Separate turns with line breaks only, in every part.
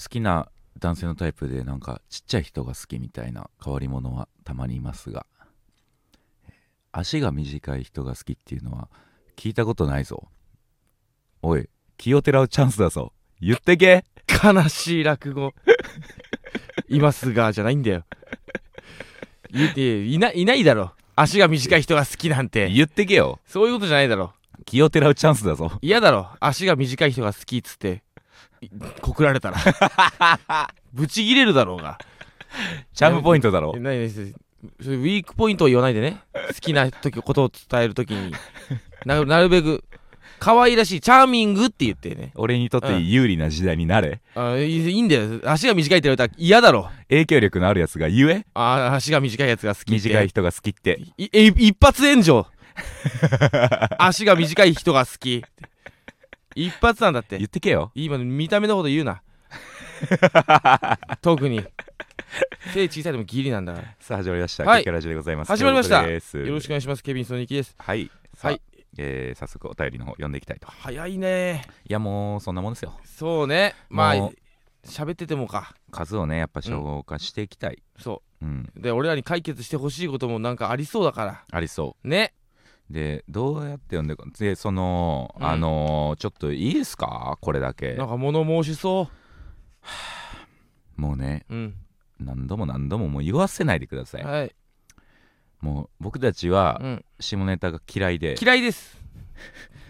好きな男性のタイプでなんかちっちゃい人が好きみたいな変わり者はたまにいますが。足が短い人が好きっていうのは聞いたことないぞ。おい気をてらうチャンスだぞ。言ってけ。
悲しい落語。いますがじゃないんだよ。言っていないいないだろ。足が短い人が好きなんて。
言ってけよ。
そういうことじゃないだろ。
気をてらうチャンスだぞ。
嫌だろ。足が短い人が好きっつって。い告られたら。ブチギレるだろうが。
チャームポイントだろ
えないですウィークポイントを言わないでね。好きな時ことを伝える時に。ななるべく可愛らしいチャーミングって言ってね。
俺にとって有利な時代になれ、
あいいいいんだよ。足が短いって言われたら嫌だろ。
影響力のあるやつが言え。
あ足が短いやつが好きって。
短い人が好きって。
いえ一発炎上。足が短い人が好き一発なんだって。
言ってけよ。
今見た目のこと言うな。特に。背小さいでもギリなんだから。
さあ始まりました、
はい。
ラジオでございます。
始まりました。よろしくお願いします。ケビンソニキです。
はい。
はい。
えー早速お便りの方読んでいきたいと。
早いね。
いやもうそんなもんですよ。
そうね。まあ喋っててもか。
数をねやっぱ消化していきたい、
そ
う。ん。
うで俺らに解決してほしいこともなんかありそうだから。
ありそ
ね。
うでどうやって読んでいくでその、
うん。
あのーちょっといいですか？これだけ。
なんか物申しそ
もうね
ううん。
何度も何度ももう言わせないでください。
はい。
もう僕たちは
うん。
下ネタが嫌いで。
嫌いです。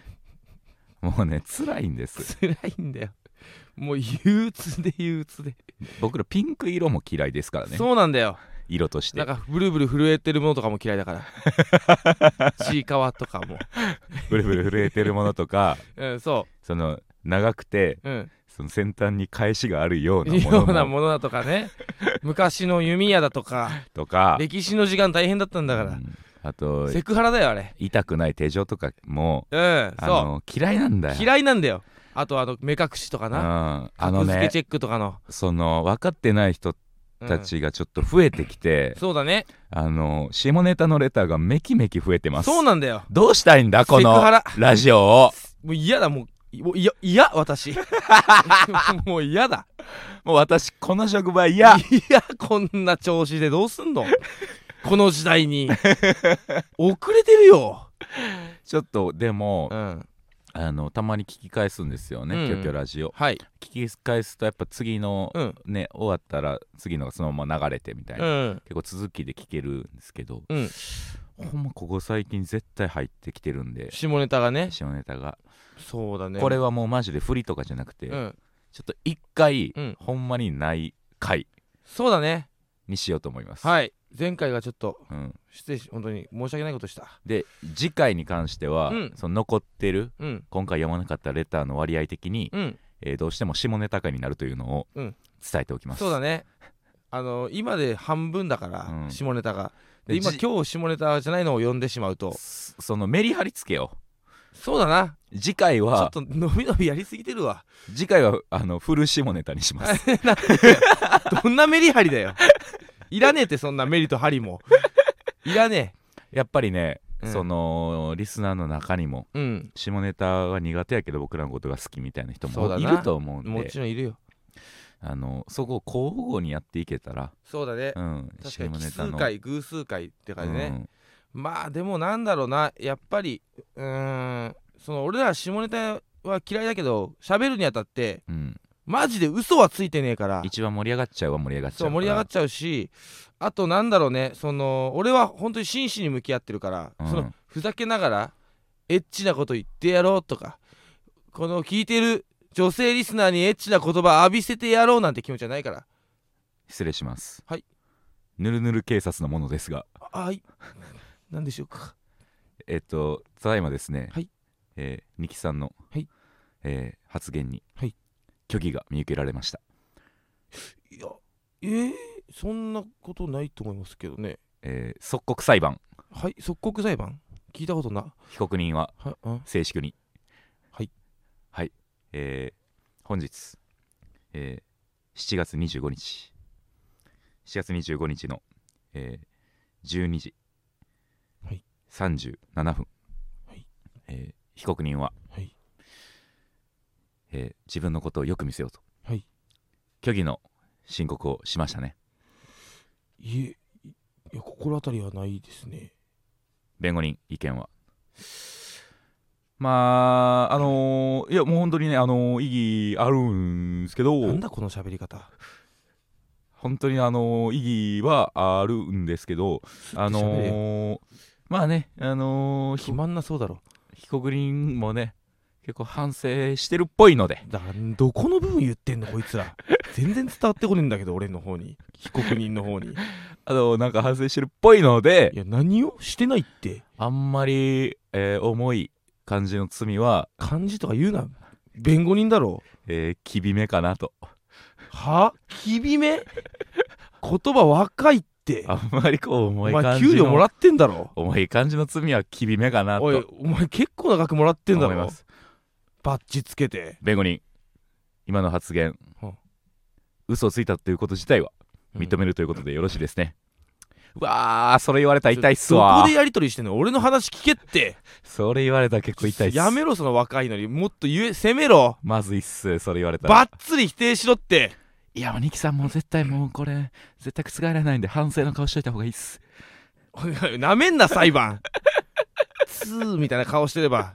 もうね辛いんです。
辛いんだよ。もう憂鬱で憂鬱で。
僕らピンク色も嫌いですからね。
そうなんだよ
色として。
なんかブルブル震えてるものとかも嫌いだから。ちいかわとかも。
ブルブル震えてるものとか。
うんそ
その長くて
ううん。
その先端に返しがあるようなものも。
ようなものだとかね。昔の弓矢だとか。
とか、
歴史の時間大変だったんだから。
うん。あと
セクハラだよあれ。
痛くない手錠とかも
うん
あ
そ
の嫌いなんだよ。
う嫌いなんだよ。あとあの目隠しとか
うん、
な
あのね
チェックとかの。
その分かってない人
うん
たちがちょっと増えてきて、
そうだね。
あの下ネタのレターがめきめき増えてます。
そうなんだよ。
どうしたいんだこの
セクハラ。
ラジオを？
もう嫌だもう。もういや嫌私。もう嫌だ。
もう私この職場嫌。
いやこんな調子でどうすんの？この時代に。遅れてるよ。
ちょっとでも、
うん
あのたまに聞き返すんですよね「
うん。
キョキョラジオ」
はい。
聞き返すとやっぱ次の
うん。
ね終わったら次のがそのまま流れてみたいうな、
ん。
結構続きで聞けるんですけど、
うん。
ほんまここ最近絶対入ってきてるんで
下ネタがね。
下ネタが、
そうだね。
これはもうマジで振りとかじゃなくて、
うん。
ちょっと一回、
うん。
ほんまにない回
そうだね。
にしようと思います、
はい前回がちょっと
うん、
失礼し本当に申し訳ないことした。
で次回に関しては、
うん。
その残ってる
うん。
今回読まなかったレターの割合的に、
うん。
えーどうしても下ネタ回になるというのを
うん。
伝えておきます、
そうだね。あの今で半分だから、
うん。
下ネタが。で今
じ
今日下ネタじゃないのを読んでしまうと。
そそのメリハリつけよ
そうだな。
う次回
ちょっ
は
と伸び伸びやりすぎてるわ。
次回はあのフル下ネタにします。
どんなメリハリだよいらねえってそんなメリとハリも。いらね
やっぱりね、
うん。
そのリスナーの中にも
えうん。
下ネタは苦手やけど僕らのことが好きみたいな人
そうだな。い
もると思うん
も
で
ちろんいるよ。
あのそこを交互にやっていけたら、
そうだね。
うん、
確かに奇数回偶数回って感じね、
うん。
まあでもなんだろうな。やっぱりうーんその俺ら下ネタは嫌いだけど喋るにあたって
うん
マジで嘘はついてねえから。
一番盛り上がっちゃうは盛り上がっちゃう
そう盛り上がっちゃうしあとなんだろうねその俺は本当に真摯に向き合ってるから、
うん。
そのふざけながらエッチなこと言ってやろうとかこの聞いてる女性リスナーにエッチな言葉浴びせてやろうなんて気持ちはないから。
失礼します。
はい。
ぬるぬる警察のものですが。
あはい。何でしょうか。
えっとただいまですね、
はい。
えー、二木さんの、
はい。
えー発言に、
はい
虚偽が見受けられました、
いやえー、そんなことないと思いますけどね。
えー即刻裁判。
はい即刻裁判？聞いたことな。
被告人は
はうん。
静粛に。
はい。
はい。えー本日、えー7月25日。7月25日の、えー12時、
はい。
37分、
はい。
えー被告人は、
はい
えー自分のことをよく見せようと、
はい。
虚偽の申告をしましたね。
いえいや心当たりはないですね。
弁護人意見は。まああのーいやもう本当にねあのー意義あるんですけど。
なんだこの喋り方。
本当にあのー意義はあるんですけど。あのーまあねあのーひ
決まんなそうだろ。
被告人もね結構反省してるっぽいので。
だどこの部分言ってんのこいつら。全然伝わってこねえんだけど俺の方に。被告人の方に。い
あのなんか反省してるっぽいので。
や何をしてないって。
あんまり、えー重い感じの罪は、
漢字とか言うな。弁護人だろ。
えー、きびめかなと。
は？きびめ言葉若いって。
あんまりこう
お
重い
前
感じの
給料もらってんだろ。
重い感じの罪はきびめかなと。
おいお前結構な額もらってんだろ。
思います
バッジつけて。
弁護人今の発言。
は
嘘をついたということ自体は認めるということで よろしいですね、うわーそれ言われたら痛いっす
ど
わ
こでやり取りしてんの？俺の話聞けって。
それ言われたら結構痛いっす。
やめろその若いのに。もっと言え責めろ。
まずいっすそれ言われたら。
バッツリ否定しろって。
いやもうニキさんもう絶対もうこれ絶対覆られないんで反省の顔しといた方がいいっす。
なめんな裁判 ツーみたいな顔してれば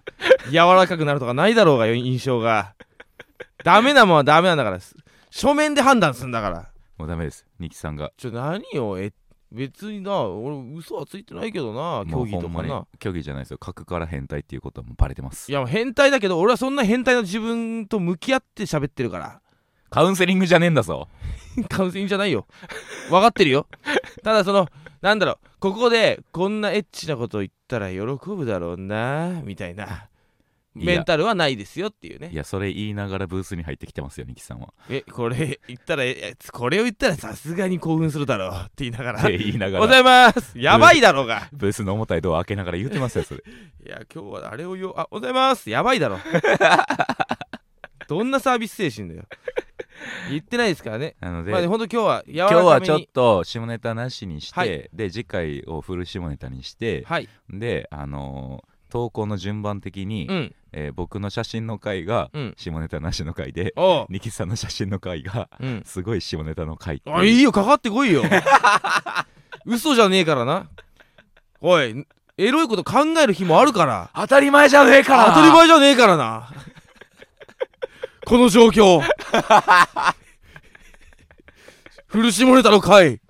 柔らかくなるとかないだろうがよ印象が。ダメなもんはダメなんだから。書面で判断すんだから。
もうダメです。ニキさんが。
ちょ何よえ別にな俺嘘はついてないけどな競技とかな。
虚偽じゃないですよ。格から変態っていうことはもうバレてます。
いやもう変態だけど俺はそんな変態の自分と向き合って喋ってるから。
カウンセリングじゃねえんだぞ。
カウンセリングじゃないよ。分かってるよ。ただそのなんだろうここでこんなエッチなこと言ったら喜ぶだろうなみたいな。メンタルはないですよっていうね。
いやそれ言いながらブースに入ってきてますよニキさんは。
えこれ言ったらえこれを言ったらさすがに興奮するだろうって言いながら。
って言いなが
ござ
ら
います。やばいだろうが。
ブースの重たいドア開けながら言ってますよそれ。
いや今日はあれを言おうあございます。やばいだろ。どんなサービス精神だよ 言ってないですからね。
なので、
まあほんと今日は
今日はちょっと下ネタなしにして、
はい。
で次回をフル下ネタにして、
はい。
であのー投稿の順番的に、
うん。
えー僕の写真の回が
うん。
下ネタなしの回で、
おう。
ニキさんの写真の回が
うん。
すごい下ネタの回
あいいよかかってこいよ。嘘じゃねえからな。おいエロいこと考える日もあるから。
当たり前じゃねえから
当たり前じゃねえからなこの状況。フル下ネタの回。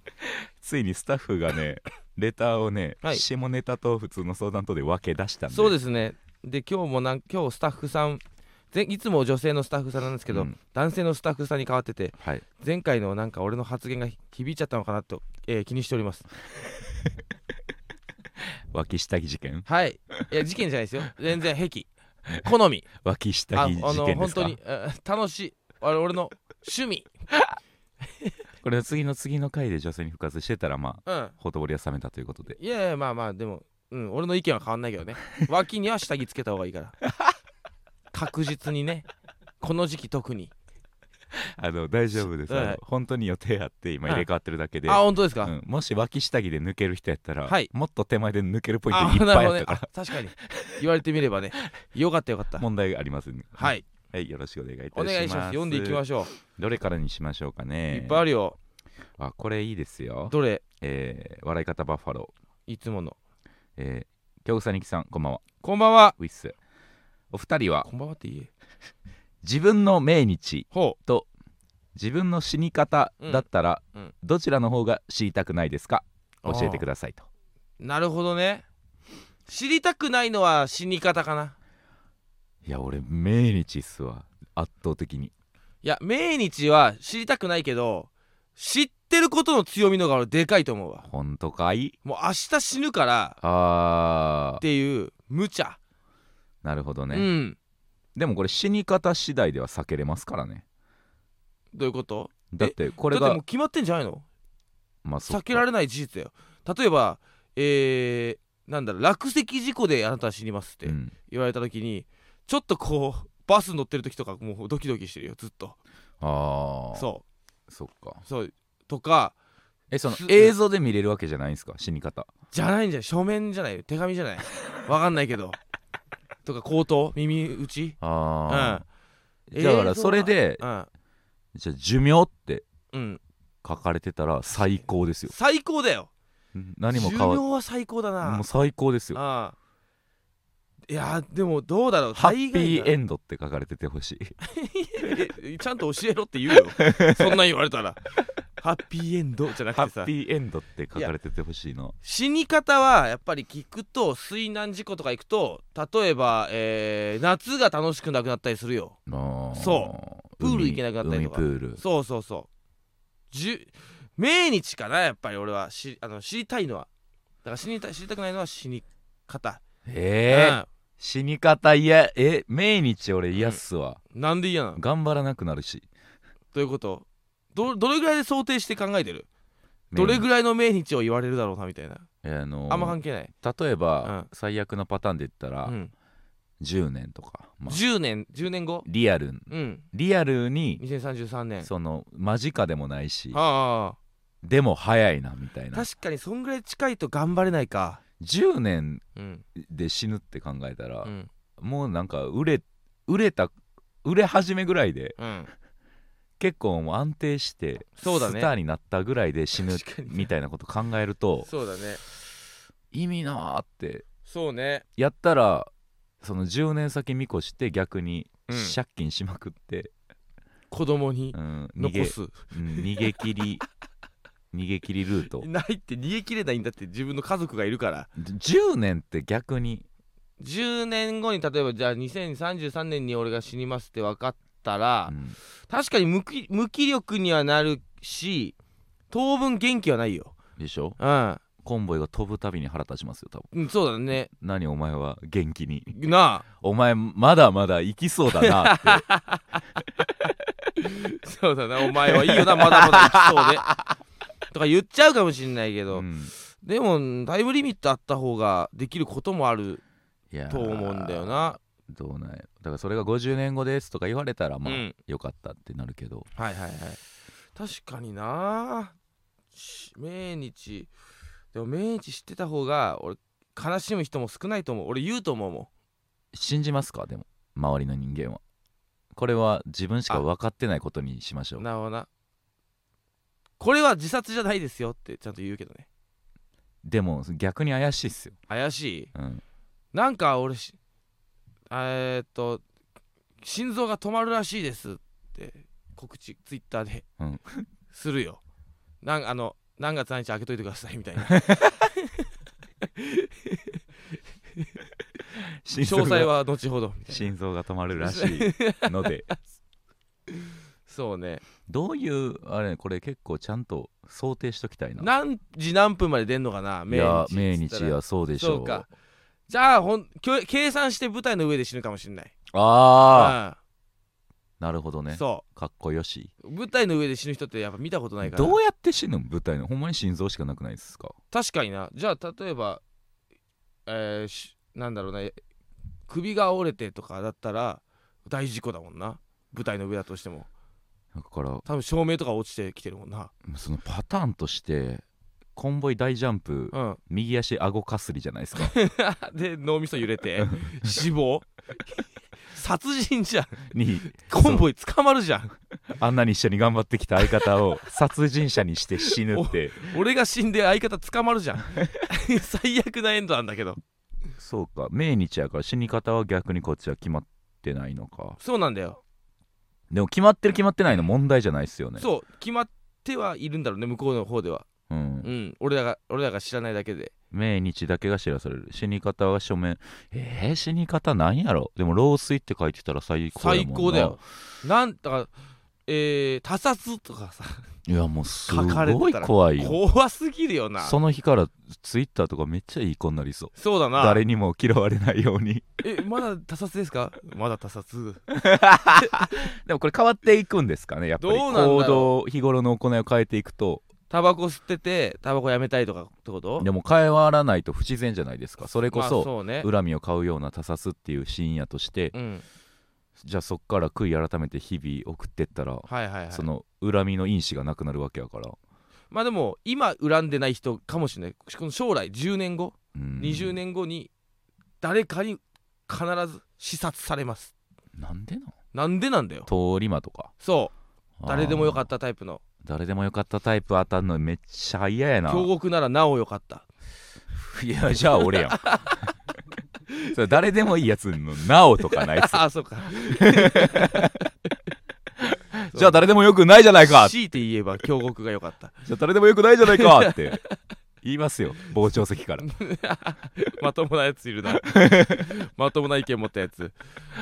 ついにスタッフがねレターをね、
はい。
下ネタと普通の相談とで分け出したんで。
そうですね。で今日もなん今日スタッフさんぜいつも女性のスタッフさんなんですけど、
うん。
男性のスタッフさんに変わってて
はい。
前回のなんか俺の発言が響いちゃったのかなと、えー気にしております。
脇下着事件？
はい。いや事件じゃないですよ。全然癖 好み。
脇下着
ああの
事件ですか？
本当にあ楽しい。あれ俺の趣味。
これ次の次の回で女性に復活してたらまあ
うん。
ほとぼりは冷めたということで。
いやいやまあまあでもうん俺の意見は変わんないけどね。脇には下着つけた方がいいから。確実にね。この時期特に
あの大丈夫です、
はい。
本当に予定あって今入れ替わってるだけで、
あ本当ですか、
うん。もし脇下着で抜ける人やったら、
はい。
もっと手前で抜けるポイント
あ
いっぱ
ない
あったから、
あ確かに。言われてみればね。よかったよかった。
問題があります。んで
はい。
はいよろしくお願いいたします。
お願いします。読んでいきましょ
どれからにしましょうか
う、
ね。
いっぱいあるよ。
あこれいいですよ。
どれ？
えー笑い方バッファロー。
いつもの。
えー、京草にきさんこんばんは。
こんばんは。
ウィッス。お二人は？
こんばんはって言え
自分の命日
ほ
と自分の死に方だったら、
うん。うん
どちらの方が知りたくないですか？
う
教えてくださいと。
なるほどね。知りたくないのは死に方かな。い
や俺命日っすわ。圧倒的に。
いや命日は知りたくないけど知ってることの強みの方が俺でかいと思うわ。
本当かい？
もう明日死ぬから
あー。
っていう無茶、
なるほどね、
うん
でもこれ死に方次第では避けれますからね。
どういうこと？
だってこれ
だって
が
もう決まってんじゃないの？
まあ
避けられない事実だよ。例えばえー、なんだろう落石事故であなたは死にますって
うん。
言われた時にちょっとこうバス乗ってる時とかもうドキドキしてるよずっと。
ああ
そ
そっか。
うそう。とか
えその
す
映像で見れるわけじゃないんですか？死に方。
じゃないんじゃない。書面じゃない。手紙じゃない。わかんないけどとか口頭耳打ち？うん。
ああ、だからそれで
うん。
じゃあ寿命って
うん。
書かれてたら最高ですよ。
最高だよ。
何も変わ
寿命は最高だな。
もう最高ですよ。
ああいやでもどうだろう。
ハッピーエ
ン
ンドって書かれててほしい。
ちゃんと教えろって言うよ。そんなん言われたらハッピーエンドじゃな
ハ
くてさ。
ッピーエンドって書かれててほしいな
死に方はやっぱり聞くと水難事故とか行くと例えば、えー夏が楽しくなくなったりするよ。そう。プール行けなくなったりとか。
海プール。
そうそうそう。じゅ命日かなやっぱり俺は。しあの知りたいのは。だから死にた知りたくないのは死に方。
えー
うん。
死に方嫌。え命日俺嫌っすわ、
なんで嫌なの？
頑張らなくなるし。
どういうこと？どどれぐらいで想定して考えてる？どれぐらいの命日を言われるだろうなみたいな。
えーあのー
あんま関係ない、
例えば、
うん。
最悪のパターンで言ったら、
うん、
10年とか、まあ、
10年10年後？
リアル
うん。
リアルに
2033年。
その間近でもないし
あ
でも早いなみたいな。
あ確かにそんぐらい近いと頑張れないか。
10年
うん。
で死ぬって考えたら
う、ん。
もうなんか売れ売れた売れ始めぐらいで
うん
結構もう安定してスターになったぐらいで死ぬみたいなこと考えると
そうだね。
意味なーって
そうね。
やったらその10年先見越して逆に
うん。
借金しまくって、
子供に
うん逃げ
残す、
うん逃げ切り 逃げ切りルート。
ないって逃げきれないんだって自分の家族がいるから。
10年って逆に。
10年後に例えばじゃあ2033年に俺が死にますって分かったら、
うん。
確かに無気無気力にはなるし当分元気はないよ。
でしょ？
うん。
コンボイが飛ぶたびに腹立ちますよ多分。
うんそうだね。
何お前は元気に？
なあ。
お前まだまだ生きそうだなって。
そうだな。お前はいいよな。まだまだ生きそうで。とか言っちゃうかもしんないけど、
うん。
でもタイムリミットあった方ができることもあると思うんだよな
どうなんやだからそれが50年後ですとか言われたらまあ、
うん。
よかったってなるけど。
はいはいはい。確かにな。し命日。でも命日知ってた方が俺悲しむ人も少ないと思う。俺言うと思うも
信じますか？でも周りの人間は。これは自分しか分かってないことにしましょ
ん
う。
なるほどな。これは自殺じゃないですよってちゃんと言うけどね。
でも逆に怪しいっすよ、
怪しい。
うん、
なんか俺しえー、っと心臓が止まるらしいですって告知ツイッターで、
うん。
するよ。なんあの何月何日開けといてくださいみたいな。詳細は後ほど
心臓が止まるらしいので。
そうね。
どういうあれこれ結構ちゃんと想定しときたいな。
何時何分まで出んのかない命
や
日
日はそうでしょ
そううかじゃあほん計算して舞台の上で死ぬかもしんない。
ああなるほどね。
う。んそ
かっこよし。
う舞台の上で死ぬ人ってやっぱ見たことないから。
どうやって死ぬの舞台のほんまに心臓しかなくないですか？
確かにな。じゃあ例えばえーしなんだろうな首が折れてとかだったら大事故だもんな。舞台の上だとしても。
だから
多分照明とか落ちてきてるもんな。
そのパターンとしてコンボイ大ジャンプ
うん。
右足顎かすりじゃないですか。
で脳みそ揺れて死亡 殺人じゃん。
に
コンボイ捕まるじゃん。
あんなに一緒に頑張ってきた相方を殺人者にして死ぬって。
俺が死んで相方捕まるじゃん。最悪なエンドなんだけど。
そうか。命日やから死に方は逆にこっちは決まってないのか。
そうなんだよ。
でも決まってる決まってないの問題じゃないっすよね。
そう。決まってはいるんだろうね向こうの方では
う、ん。
う、ん。俺らが俺らが知らないだけで。
命日だけが知らされる。死に方は書面。えー、死に方なんやろ？でも老衰って書いてたら最高
最高だよ。なんだからえー、他殺とかさ。
いやもうすごい怖いよ。
怖すぎるよな。
その日からツイッターとかめっちゃいい子になりそう。
そうだな。
誰にも嫌われないように。
えまだ他殺ですか？まだ他殺。
でもこれ変わっていくんですかね。やっぱり行動日頃の行いを変えていくと
タバコ吸っててタバコやめたいとかってこと？
でも変わらないと不自然じゃないですか。それこ
まあ
そ
そうね。
恨みを買うような他殺っていうシーンやとして
うん。
じゃあそっから悔い改めて日々送ってったら
はいはいはい。
その恨みの因子がなくなるわけやから。
まあでも今恨んでない人かもしれない。この将来10年後？
うん。
20年後に誰かに必ず視察されます。
なんでな
なんでなんだよ。
通り魔とか。
そ
あ
誰でもよか
っ
ったタイプの。
た誰でもよかったタイプ当たんのめっちゃ嫌やな。
京極ならなおよかった。
いやじゃあ俺やん。それ誰でもいいやつの「なお」とかないっす。
あそうか。
じゃあ誰でもよくないじゃないか。
強いて言えば京極がよかった。
じゃあ誰でもよくないじゃないか。って言いますよ。傍聴席から。
まともなやついるな。まともな意見持ったやつ。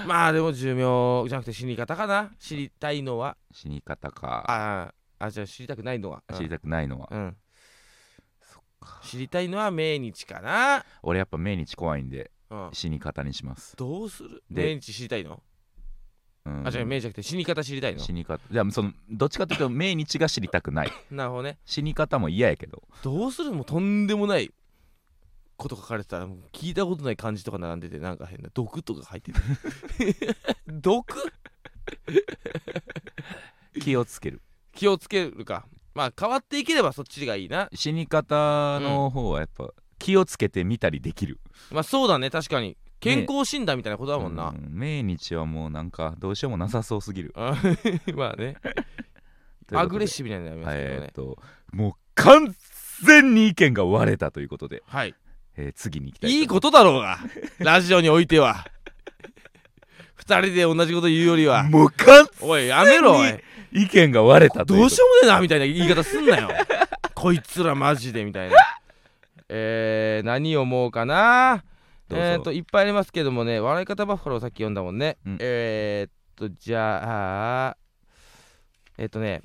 まあでも寿命じゃなくて死に方かな。知りたいのは。
死に方か。
ああじゃあ知りたくないのは。
知りたくないのは。
うん、うん知りたいのは命日かな、
俺やっぱ命日怖いんで
うん、
死に方にします、
どうする？
で
命日知りたいの、
うん。
あじゃあ命じゃなくて死に方知りたいの？
死に方。いやそのどっちかというと命日が知りたくない。
なるほどね。
死に方も嫌やけど。
どうする？もうとんでもないこと書かれてたらもう聞いたことない漢字とか並んでてなんか変な毒とか入ってて。毒？
気をつける
気をつけるか。まあ変わっていければそっちがいいな。
死に方の方はやっぱ気をつけて見たりできる。
まあそうだね。確かに。健康診断みたいなことだもんな、
うん。命日はもうなんかどうしようもなさそうすぎる。
あ まあね。アグレッシブにはなりますけどね。
えーっともう完全に意見が割れたということで、
はい。
えー次に行きたい
いいことだろうが。ラジオにおいては。二人で同じこと言うよりは。
もう完
おいやめろおい
意見が割れたという
どうしようもねえなみたいな言い方すんなよ。こいつらマジでみたいな。えー、何を思うかな。
どうぞ。
えーといっぱいありますけどもね笑い方バッファローさっき読んだもんね、
うん。
えー、っとじゃあえーっとね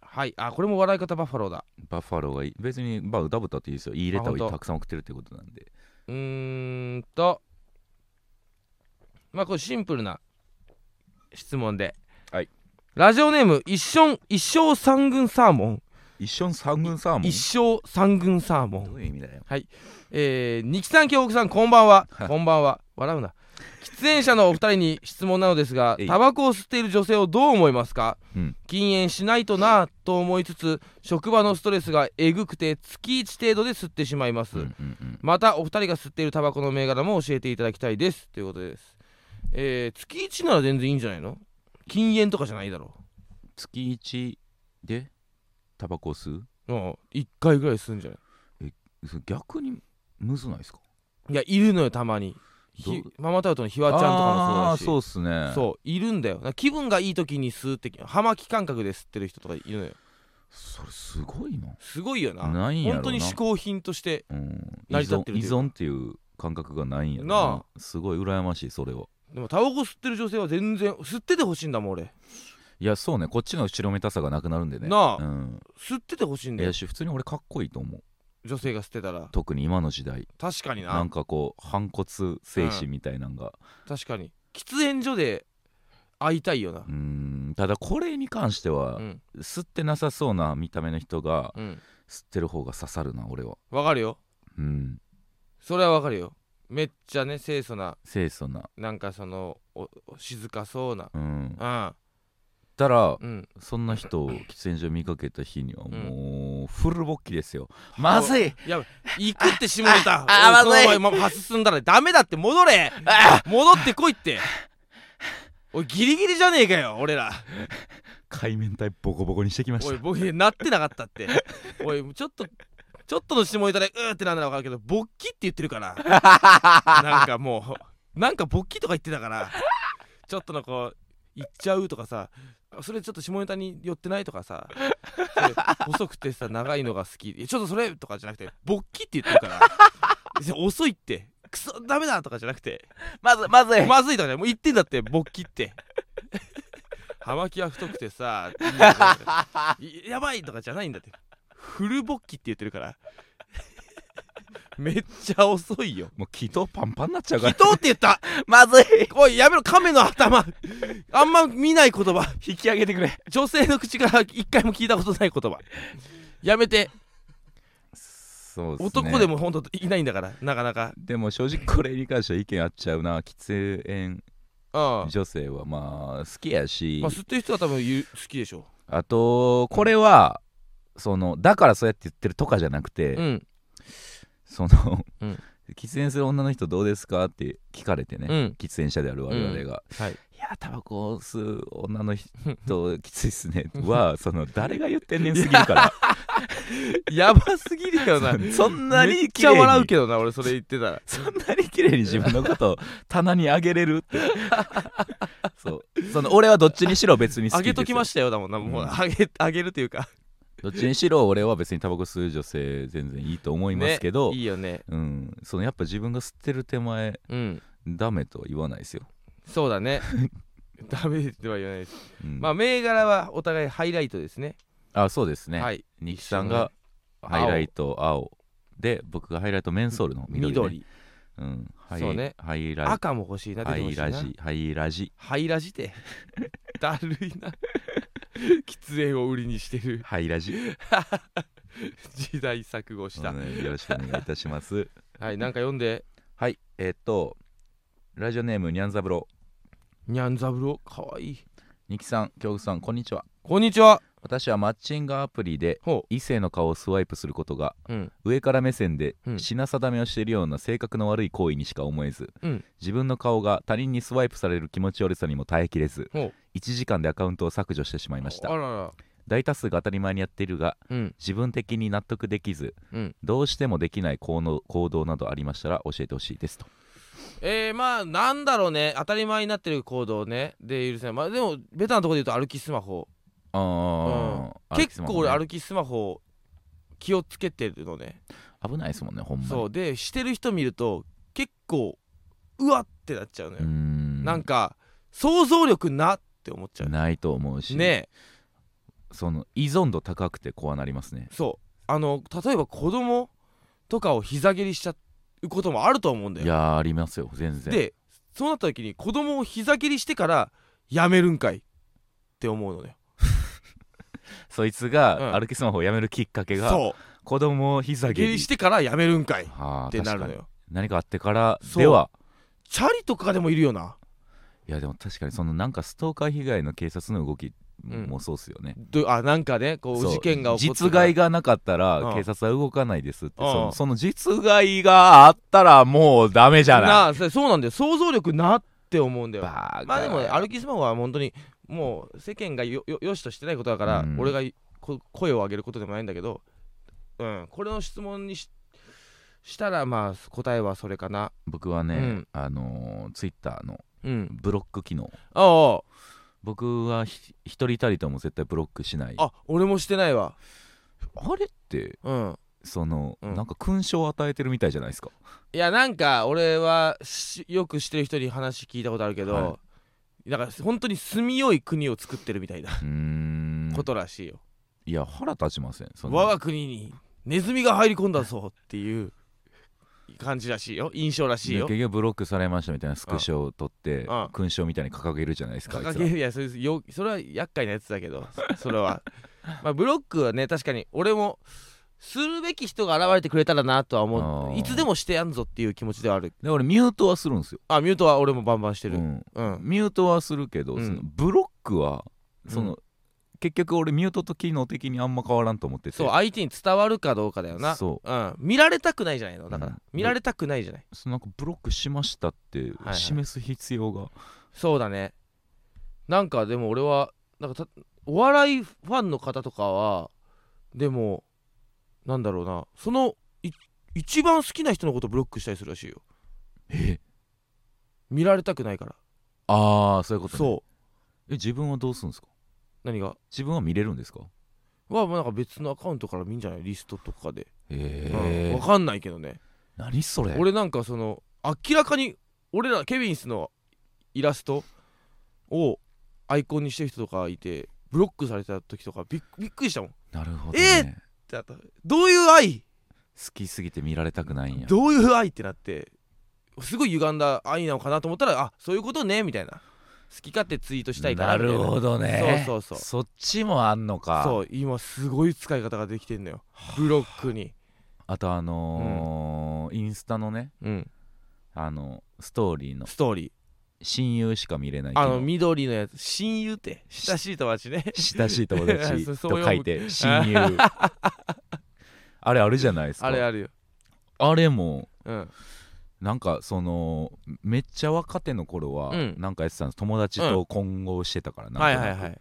はいあこれも笑い方バッファローだ。
バッファローがいい。別にまあ歌歌っていいですよいいレター
あ本当。
をたくさん送ってるってことなんで。
うーんとまあこれシンプルな質問で、
はい、
ラジオネーム一生一生三軍サーモン。
一緒に三軍サーモン？
一生三軍サーモン。
どういう意味だよ。
えー、二木さん京極さんこんばんは。こんばんは。笑うな。喫煙者のお二人に質問なのですがタバコを吸っている女性をどう思いますか、
うん。
禁煙しないとなと思いつつ職場のストレスがえぐくて月1程度で吸ってしまいます、
うんうんうん。
またお二人が吸っているタバコの銘柄も教えていただきたいです。ということです。えー、月1なら全然いいんじゃないの？禁煙とかじゃないだろ。
月一で？タバコを吸う？
ううん1回ぐらい吸うんじゃない？
それ逆にむずないですか？
いやいるのよたまに。ひ
ど
ママタルトのひわちゃんとかもそう
あー
だし
そうっすね。
そういるんだよ。なんか気分がいい時に吸うって葉巻感覚で吸ってる人とかいるのよ。
それすごいな。
すごいよな。
ないんやろな。
本当に嗜好品として
うん。依
成り立っ
存
てるというか。
依存っていう感覚がないんやろ
な。
すごい羨ましいそれは
でもタバコ吸ってる女性は全然吸っててほしいんだもん俺。
いやそうね。こっちの後ろめたさがなくなるんでね。
なあ
うん。
吸っててほしいんだよ。
いやし普通に俺かっこいいと思う。
女性が吸ってたら。
特に今の時代。
確かにな。
なんかこう反骨精神みたいなんが。
確かに。喫煙所で会いたいよな。
うん。ただこれに関しては、
うん。
吸ってなさそうな見た目の人が
うん。
吸ってる方が刺さるな俺は。
わかるよ。
うん。
それはわかるよめっちゃね清楚な。
清楚な。
なんかそのおお静かそうな。
うん。
うん。
たら
うん。
そんな人を喫煙所見かけた日にはもうフルボッキですよ、まずい。
や行くって下ネタ
あ
おい
まずい
まま進んだらダメだって戻れ。戻ってこいって。おいギリギリじゃねえかよ俺ら。
海面体ボコボコにしてきました。
おい僕なってなかったって。おいちょっとちょっとの下ネタでうーってなんなら分かるけど勃起って言ってるから。なんかもうなんか勃起とか言ってたから。ちょっとのこう言っちゃうとかさそれちょっと下ネタに寄ってないとかさ細くてさ長いのが好き。ちょっとそれとかじゃなくて勃起って言ってるから。遅いって。クソダメだとかじゃなくて。
まずまず。い
まずいとかじゃない。もう言ってんだって勃起って。葉巻は太くてさやばいとかじゃないんだってフル勃起って言ってるから。めっちゃ遅いよ。
もう気筒パンパンになっちゃうから。
人って言った。
まずい。
おいやめろ亀の頭。あんま見ない言葉。
引き上げてくれ。
女性の口から一回も聞いたことない言葉。やめて。
そうっすね。
男でもほんといないんだからなかなか。
でも正直これに関しては意見合っちゃうな。喫煙
うん
女性はまあ好きやし、
まあ吸ってる人は多分言う好きでしょ
あとこれはそのだからそうやって言ってるとかじゃなくて、
うん。
その、
うん。
喫煙する女の人どうですかって聞かれてね、
うん。
喫煙者である我々が、
はい。
いやータバコ吸う女の人きついっすね。はその誰が言ってんねんすぎるから。
やばすぎるよな。
そんな
めっ
に
ちゃ笑うけどな俺それ言ってたら。
そんなに綺麗に自分のことを棚にあげれるって。そう。その俺はどっちにしろ別に好き
あげときましたよだもんな。もう
うん。
あげあげるというか
どっちにしろ俺は別にタバコ吸う女性全然いいと思いますけど、
ねいいよね。
うん、そのやっぱ自分が吸ってる手前
うん。
ダメとは言わないですよ、
そうだね。ダメでは言わないです。
うん、
まあ銘柄はお互いハイライトですね。
あそうですね、
はい。
ニキさんがハイライト青。で僕がハイライトメンソールの緑,、ね、
緑。
うん、ハイ
そうね。
ハイラ
赤も欲しいな
ハイ
出てほしいな。
ラジ。ハイラジ。
ハイラジって。だるいな 喫煙を売りにしてる。
ハイラジ、
時代錯誤した、
うんよろしくお願いいたします。
はいなんか読んで。
はいえーっとラジオネームにゃんざぶろ
にゃんざぶろかわいい。
ニキさん京極さんこんにちは。
こんにちは。
私はマッチングアプリで
ほ
異性の顔をスワイプすることが
ううん。
上から目線で
うん。
品定めをしているような性格の悪い行為にしか思えず、
うん
自分の顔が他人にスワイプされる気持ち悪さにも耐えきれず
ほう
1時間でアカウントを削除してしまいました。
あらら。
大多数が当たり前にやっているが
うん。
自分的に納得できず
うん。
どうしてもできない行動行動などありましたら教えてほしいですと。
えー、まあなんだろうね。当たり前になってる行動ね。で許せない。まあでもベタなところで言うと歩きスマホ。
ああ、
結構俺
あ
歩きスマホ気をつけてるのね。
危ないですもんねほんまに。
そう。でしてる人見ると結構うわってなっちゃうの
う
よ、
ん。
なんか想像力なって思っちゃう。
ないと思うし
ね
その依存度高くて怖なりますね。
そう。あの例えば子供とかを膝蹴りしちゃうこともあると思うんだよ。
いやーありますよ。全然。
でそうなった時に子供を膝蹴りしてからやめるんかいって思うのよ
そいつ
うん。
が歩きスマホをやめるきっかけが、
そう。
子供を膝蹴り。
蹴りしてからやめるんかいっ
はあ
てなるのよ。
何かあってからでは。
チャリとかでもいるよない
やでも確かにそのなんかストーカー被害の警察の動き
うん
もそうっすよね、
どあなんかねこう事件が起こって
実害がなかったら
うん。
警察は動かないですって、
うん。
そのその実害があったらもうダメじゃない。
なあそそうなんだよ。想像力なって思うんだよ。まあでも歩きスマホは本当にもう世間がよよよしとしてないことだから、
うん。
俺がこ声を上げることでもないんだけど、うん、これの質問にししたらまあ答えはそれかな。
僕はね、
うん。
あのツイッターの
うん
ブロック機能。
あ
僕はひ一人たりとも絶対ブロックしない。
ああ俺もしてないわ。
あれって
うん。
その、
うん。
なんか勲章を与えてるみたいじゃないですか。
いやなんか俺はしよく知ってる人に話聞いたことあるけど、
は
だから本当に住みよい国を作ってるみたいな
うーん。
ことらしいよ、
いや腹立ちませんその。
我が国にネズミが入り込んだぞっていう感じらしいよ。印象らしいよ。
で結局ブロックされましたみたいなスクショを撮って
うん。
勲章みたいに掲げるじゃないですかあいつら。
掲げる？いやそれよそれは厄介なやつだけど それは。まあブロックはね確かに俺もするべき人が現れてくれたらなとは思
あー。
ういつでもしてやんぞっていう気持ちではある。
で俺ミュートはするんですよ、
あミュートは俺もバンバンしてる。
うん、
うん、
ミュートはするけど、
うん。
そのブロックはその、
うん
結局俺ミュートと機能的にあんま変わらんと思ってて。
そう相手に伝わるかどうかだよな、
そう。
ん、見られたくないじゃないの。だから、
うん。
見られたくないじゃない。
そのなんかブロックしましたって
はい
示す必要が、
そうだね。なんかでも俺はなんかたお笑いファンの方とかはでもなんだろうな。そのい一番好きな人のことブロックしたりするらしいよ。
え？
見られたくないから。
ああそういうこと、ね、
そう。
え自分はどうするんですか？
何が？
自分は見れるんですか？
はまあなんか別のアカウントから見んじゃない？リストとかで、
へえ。
うん、わかんないけどね。
何それ？
俺なんかその明らかに俺らケビンスのイラストをアイコンにしてる人とかいてブロックされた時とかびっくりしたもん。っ
なるほどね、
てなった。どういう愛？
好きすぎて見られたくないんや。
どういう愛？ってなってすごい歪んだ愛なのかなと思ったらあそういうことねみたいな。好き勝手ツイートしたいからな。
なるほどね。
そうそうそう。
そっちもあんのか。
そう今すごい使い方ができてんのよ。ブロックに。
あとあのーインスタのね
うん。
あのストーリーの。
ストーリー。
親友しか見れない
あの緑のやつ。親友って？親しい友達ね。
親しい友達 と書いて親友。あれあるじゃないですか。
あれあるよ。
あれも
うん
なんかそのめっちゃ若手の頃は、
うん。
なんかやってたんです。友達と混合してたからな、
はいはいはい。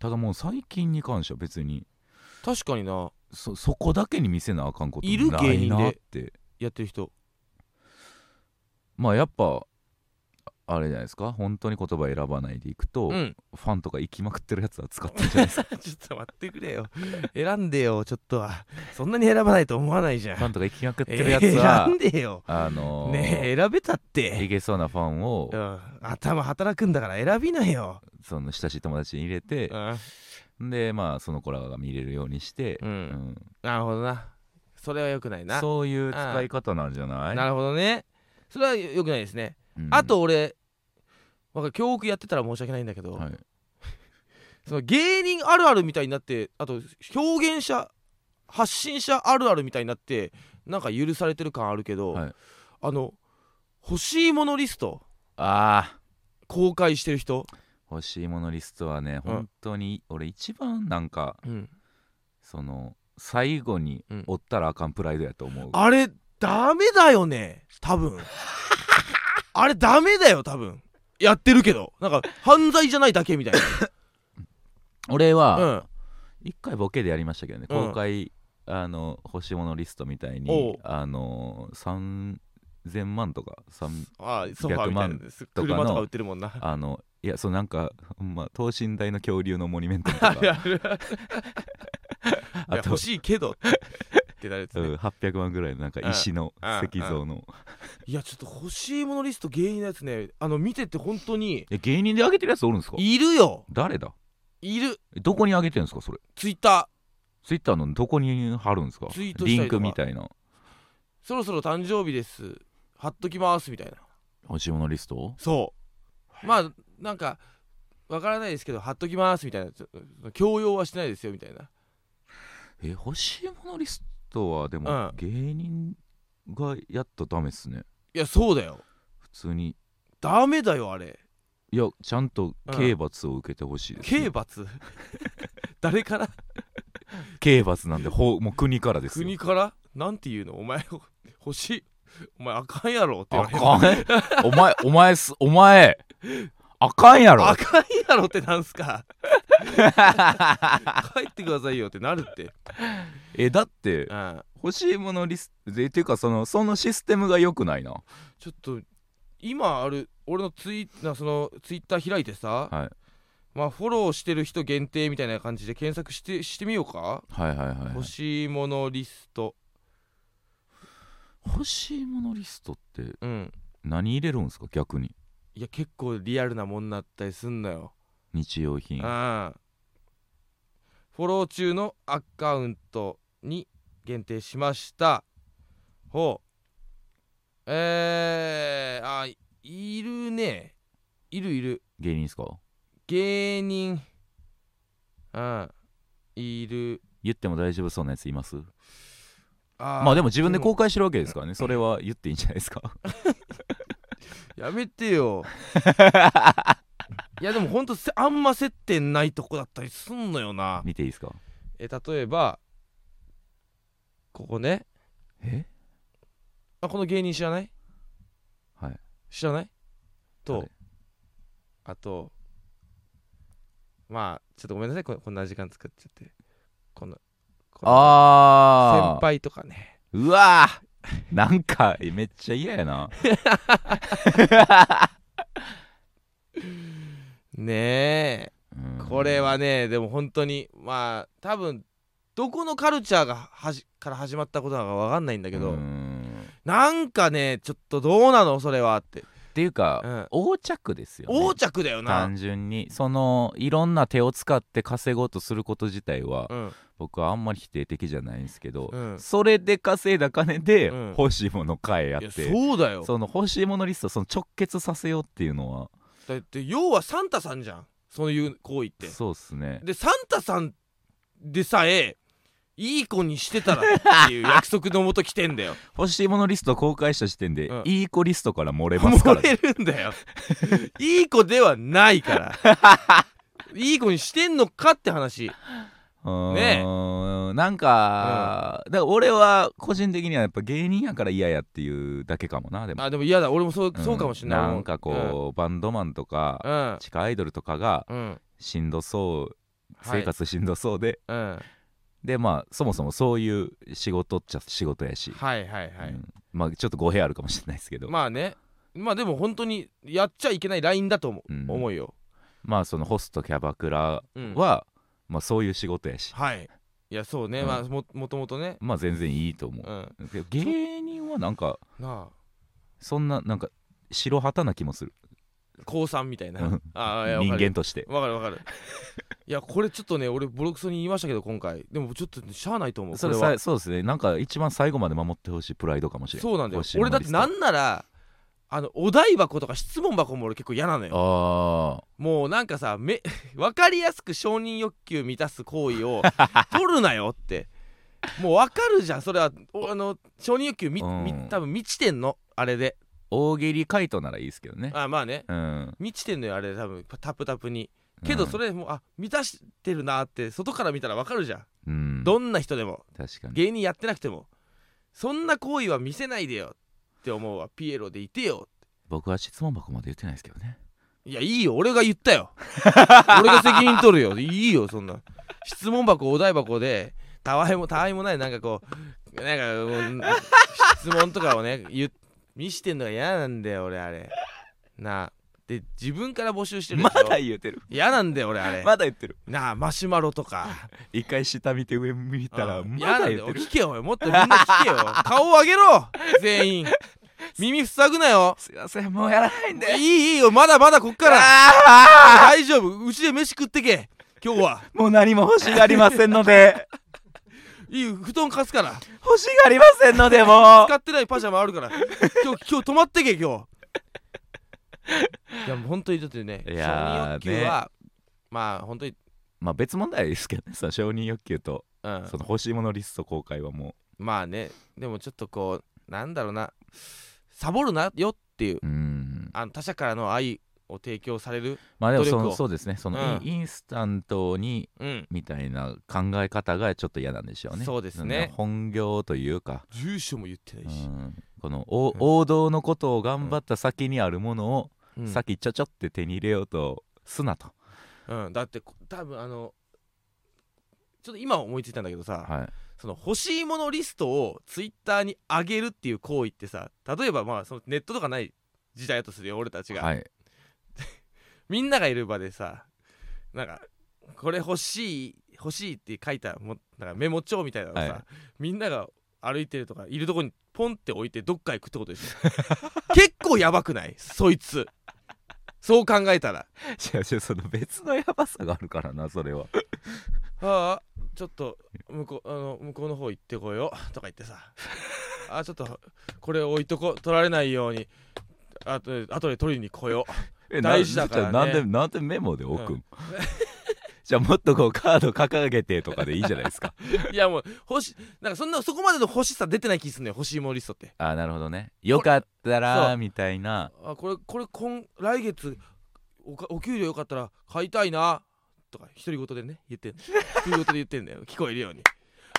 ただもう最近に関しては別に。
確かにな。
そそこだけに見せなあかんこと
いる
ない
芸人で
なって
やってる人。
まあやっぱあれじゃないですか？本当に言葉選ばないでいくと、
うん。
ファンとか行きまくってるやつは使ってるじゃないですか？
ちょっと待ってくれよ。選んでよ。ちょっとはそんなに選ばないと思わないじゃん。
ファンとか行きまくってるやつは、
選んでよ。
あのー
ねえ選べたっ
い
て、
けそうなファンを
うん、頭働くんだから選びなよ、
その親しい友達に入れて
う、ん。
でまあその子らが見れるようにして、
うん。
うん。
なるほどな。それはよくないな。
そういう使い方なんじゃない？
なるほどね。それはよくないですね、
うん。
あと俺なんか教育やってたら申し訳ないんだけど、
はい。
その芸人あるあるみたいになってあと表現者発信者あるあるみたいになってなんか許されてる感あるけど、
はい。
あの欲しいものリスト
ああ
公開してる人、
欲しいものリストはね、
うん。
本当に俺一番なんか
うん、
その最後に
うん。
追ったらあかんプライドやと思う、
あれダメだよね多分 あれダメだよ多分。やってるけど。なんか犯罪じゃないだけみたいな。
俺は
うん。
一回ボケでやりましたけどね、
うん。
公開あの欲しいものリストみたい
おう。
にあの3000万とか3
あソファーみたいな。です
とかの
車とか売ってるもんな。
あのいやそうなんかま等身大の恐竜のモニュメントとか。
ある。あ欲しいけどってなるやつね、
うん800万ぐらいのなんか石の
うん
石像の。
いやちょっと欲しいものリスト芸人のやつねあの見てて本当に。
え芸人で上げてるやつおるんですか？
いるよ。
誰だ？
いる。
えどこに上げてるんですかそれ？
ツイッタ
ツイッターのどこに貼るんですか？
ツイートしたりとか。
リンクみたいな。
ーそろそろ誕生日です。貼っときますみたいな。
欲しいものリスト？
そう。まあなんかわからないですけど貼っときますみたいな。強要はしてないですよみたいな。
え欲しいものリストはでも、
うん。
芸人がやったらダメっすね。
いやそうだよ。
普通に。
ダメだよあれ。
いやちゃんと刑罰を受けてほしいです、
刑罰？誰から？
刑罰なんでほもう国からですよ。
国から？なんて言うの？お前欲しい。お前あかんやろって言
あ
われる。
かん？お前お前すお前あかんやろ。
あかんやろってなんすか。帰ってくださいよってなるって。
えだって
うん。
欲しいものリストでっていうかそのそのシステムが良くないな
ちょっと今ある俺のツイなそのツイッター開いてさ、
はい。
まあフォローしてる人限定みたいな感じで検索してしてみようか、
はいはいはい、はい。
欲しいものリスト。
欲しいものリストって
うん。
何入れるんですか？逆に
いや結構リアルなもんなったりすんのよ、
日用品。
うん。フォロー中のアカウントに限定しました。ほう。えー、あいるね。いるいる。
芸人ですか？
芸人。うん。いる。
言っても大丈夫そうなやついます？
あー
まあでも自分で公開してるわけですからね。それは言っていいんじゃないですか？
やめてよ。いやでもほんとせあんま接点ないとこだったりすんのよな。
見ていいですか？
え例えばここね。
え？
あこの芸人知らない？
はい。
知らない？と、
誰？
あとまあちょっとごめんなさい。ここんな時間作っちゃって。このこの
あ
先輩とかね。
ーうわー なんかめっちゃ嫌やな。
ねえ。
うん
これはねでも本当にまあ多分どこのカルチャーがはじから始まったことなのか分かんないんだけど、
うん。
なんかねちょっとどうなのそれはって。
っていうか、
うん
横着ですよね。
横着だよな。
単純に。そのいろんな手を使って稼ごうとすること自体は、
うん
僕はあんまり否定的じゃないんですけど、
うん。
それで稼いだ金で
うん。
欲しいもの買えやっ
いや
て、
そうだよ。
その欲しいものリストその直結させようっていうのは。
だって要はサンタさんじゃん。そういう行為って。
そうっすね。
でサンタさんでさえいい子にしてたらっていう約束のもと来てんだよ。
欲しいものリスト公開した時点で、
うん。
いい子リストから漏れますから。
漏れるんだよ。いい子ではないから。いい子にしてんのかって話
うーん。
ね。
うんなん。か、だから俺は個人的にはやっぱ芸人やから嫌やっていうだけかもなでも。
あでも嫌だ。俺もそう,、そうかもしれない。
なんかこう、バンドマンとか
うん。
地下アイドルとかが
うん、うん
しんどそう
はい。
生活しんどそうで、
うん、
でまあそもそもそういう仕事っちゃ仕事やし、
はいはいはい、
うん。まあちょっと語弊あるかもしれないですけど、ま
まあね。まあでも本当にやっちゃいけないラインだと思う,、
うん。
思うよ、
あそのホストキャバクラ
うん、
は、まあそういう仕事やし。
はい。いやそうね、
うん。
まあももともとね。
まあ全然いいと思
う。ん。
う、で芸人はなんか
なあ。
そんななんか白旗な気もする。
高三みたいな、
うん。
ああいやわ
人間として。
わかるわかる。いやこれちょっとね俺ボロクソに言いましたけど今回。でもちょっとしゃあないと思う。
それ
は。
さそうですね。なんか一番最後まで守ってほしいプライドかもしれない
そうなんだよ。俺だってなんならあのお題箱とか質問箱も俺結構嫌なのよ。
あ
もうなんかさめ 分かりやすく承認欲求満たす行為を 取るなよって。もう分かるじゃん。それはおあの承認欲求み、み
うん。
多分満ちてんの？あれで。
大喜利回答ならいいですけどね。
あまあね。
うん。
満ちてんのよあれ多分タプタプに。けどそ
れ、
れもうあ満たしてるなって外から見たら分かるじゃん、
うん、
どんな人でも。
確かに。
芸人やってなくても。そんな行為は見せないでよって思うわ。ピエロでいてよ。
僕は質問箱まで言ってないですけどね。
いやいいよ。俺が言ったよ。俺が責任取るよ。いいよそんな。質問箱お題箱でたわいもたわいもないなんかこうなんか質問とかをね言っ見してんのが嫌なんだよ俺あれ。なあ。で自分から募集してる
まだ言うてる。
嫌なんだよ俺あれ、
まだ言ってる。
なあマシュマロとか。
一回下見て上見たら
嫌なんだよ
言ってる。
聞けよおい。もっとみんな聞けよ。顔を上げろ全員耳塞ぐなよ。
すいませんもうやらないんで。
いいいいよ。まだまだこっから。
あ
大丈夫。うちで飯食ってけ。今日は。
ーもう何も欲しがりませんので。
いいよ。布団貸すから。
欲しがりませんのでもう。
使ってないパジャマあるから。今日 今日泊まってけ今日。いやもう本当にだってね承
いやー
認欲求は、まあ本当に。
まあ別問題ですけどねその承認欲求と
うん。
その欲しいものリスト公開はも
まあねでもちょっとこうなんだろうなサボるなよっていう
ううん。
あの他者からの愛を提供される
まあでもそそうですね。その、
うん。
インスタントに
うん。
みたいな考え方がちょっと嫌なんでしょうね。
そうですね。
の本業というか、
住所も言ってな
う
いし、
ん、この王道のことを頑張った先にあるものを、
うん。
先ちょちょって手に入れようとすなと、
うん、だってこ多分あのちょっと今思いついたんだけどさ、
はい、
その欲しいものリストをツイッターに上げるっていう行為ってさ例えばまあそのネットとかない時代だとするよ俺たちが、
はい、
みんながいる場でさなんかこれ欲しい欲しいって書いたもなんかメモ帳みたいなのさ、
はい。
みんなが歩いてるとかいるとこにポンって置いてどっか行くってことでしょ。結構やばくない？そいつ。そう考えたら。
違う違うその別のやばさがあるからなそれは
ああちょっと向こうあの向こうの方行ってこようとか言ってさ。あちょっとこれ置いとこ取られないようにあとで後で取りに来よ
え
大事だからね。
ななんでなんでメモで置くん、じゃあもっとこうカード掲げてとかでいいじゃないですか。
う いやもう欲しなんかそんなそこまでの欲しさ出てない気すんのよ欲しいものリストって。
あなるほどね。よかったらみたいな。
あこれこれ今来月おかお給料よかったら買いたいなとか独り言でね言ってん独り言で言ってんだよ。聞こえるように。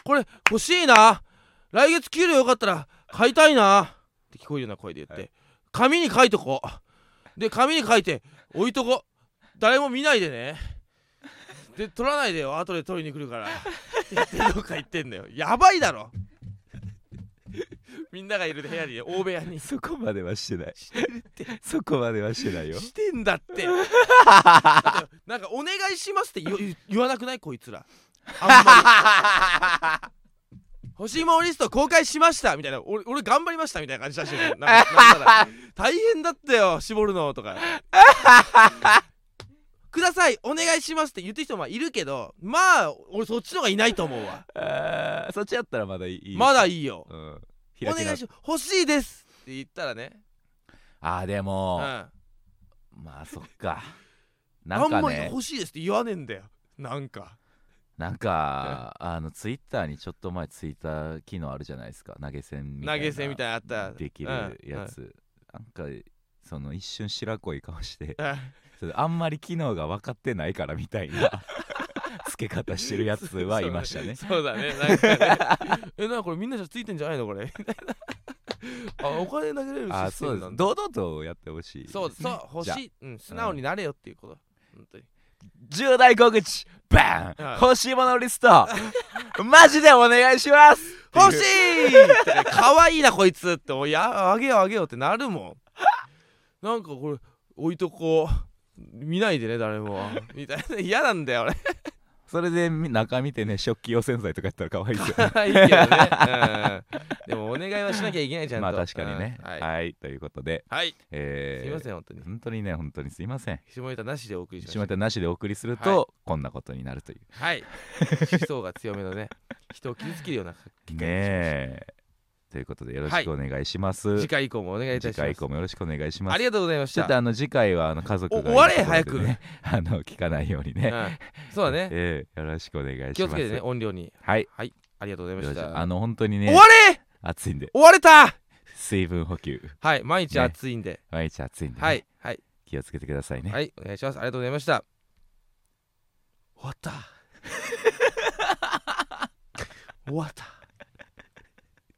これ欲しいな。来月給料よかったら買いたいな。って聞こえるような声で言って、
はい。
紙に書いとこう。で紙に書いて置いとこ誰も見ないでね。で取らないでよ。後で取りに来るから。って言ってどっか言ってんだよ。やばいだろみんながいる部屋に 大部屋に。
そこまではしてない。
してるって。
そこまではしてないよ。
してんだって。なんか「お願いします」って言言言わなくない？こいつら。あんまり。欲しいものリスト公開しましたみたいな。俺俺頑張りましたみたいな感じだしなんかなんなら大変だったよ絞るのとかくださいお願いしますって言ってる人もいるけどまあ俺そっちの方がいないと思うわ
そっちやったらまだいい
まだいいよ
うん
お願いし欲しいです。って言ったらね。
あーで
う
も、
ん。
まあそっか。な
あんまり
んかね
欲しいですって言わねえんだよ。なんか。
なんか あのツイッターにちょっと前ツイッター機能あるじゃないですか。投げ銭みたいな。
投げ銭みたいなのあった。
できるやつ、なんかその一瞬白濃い顔して。あんまり機能が分かってないからみたいな 付け方してるやつはいましたね。
そうだね。なんかね。えなこれみんなじゃついてんじゃないのこれ？みたいなあお金投げれる
あ
システムなんだ。
そうです。堂々とやってほしい。
そうそう欲しい、うん、素直になれよっていうこと。本当に。
重大告知バン、
はい。
欲しいものリスト。マジでお願いします。
欲しい！ってね。可愛いなこいつっておいやあげようあげようってなるもん。なんかこれ置いとこう。見ないでね誰も。みたいな。嫌なんだよ俺
それでみ中見てね食器用洗剤とかやったら可愛いですよね。
いいけどね、うん、でもお願いはしなきゃいけないじゃんと。
まあ確かにね、
うんはい、
はい、ということで、
はい。
えー、
すいません本当に。
本当にね本当にすいません。
下ネタなしでお送りしまし
下
た
ネタなしでお送りすると、
はい。
こんなことになるという。
はい。思想が強めのね人を傷つけるような
ねえということでよろしくお願いします、
次回以降もお願いいたし
次回以
ます
降もよろしくお願いします。
ありがとうございまし
ちょ
た
っとあの次回はあの家族が
お終われ早
あの聞かないようにね、
うん、そうだね。
えーよろしくお願いします。
気をつけてね音量に。
はい。
はい。ありがとうございました。
あの本当にね
終われ！
暑いんで。
終われた！
水分補給。
はい。毎日
ね。
暑いんで、
毎日暑いんで、ね。
はい。はい。
気をつけてくださいね、
はい。お願いします。ありがとうございました。終わった。終わった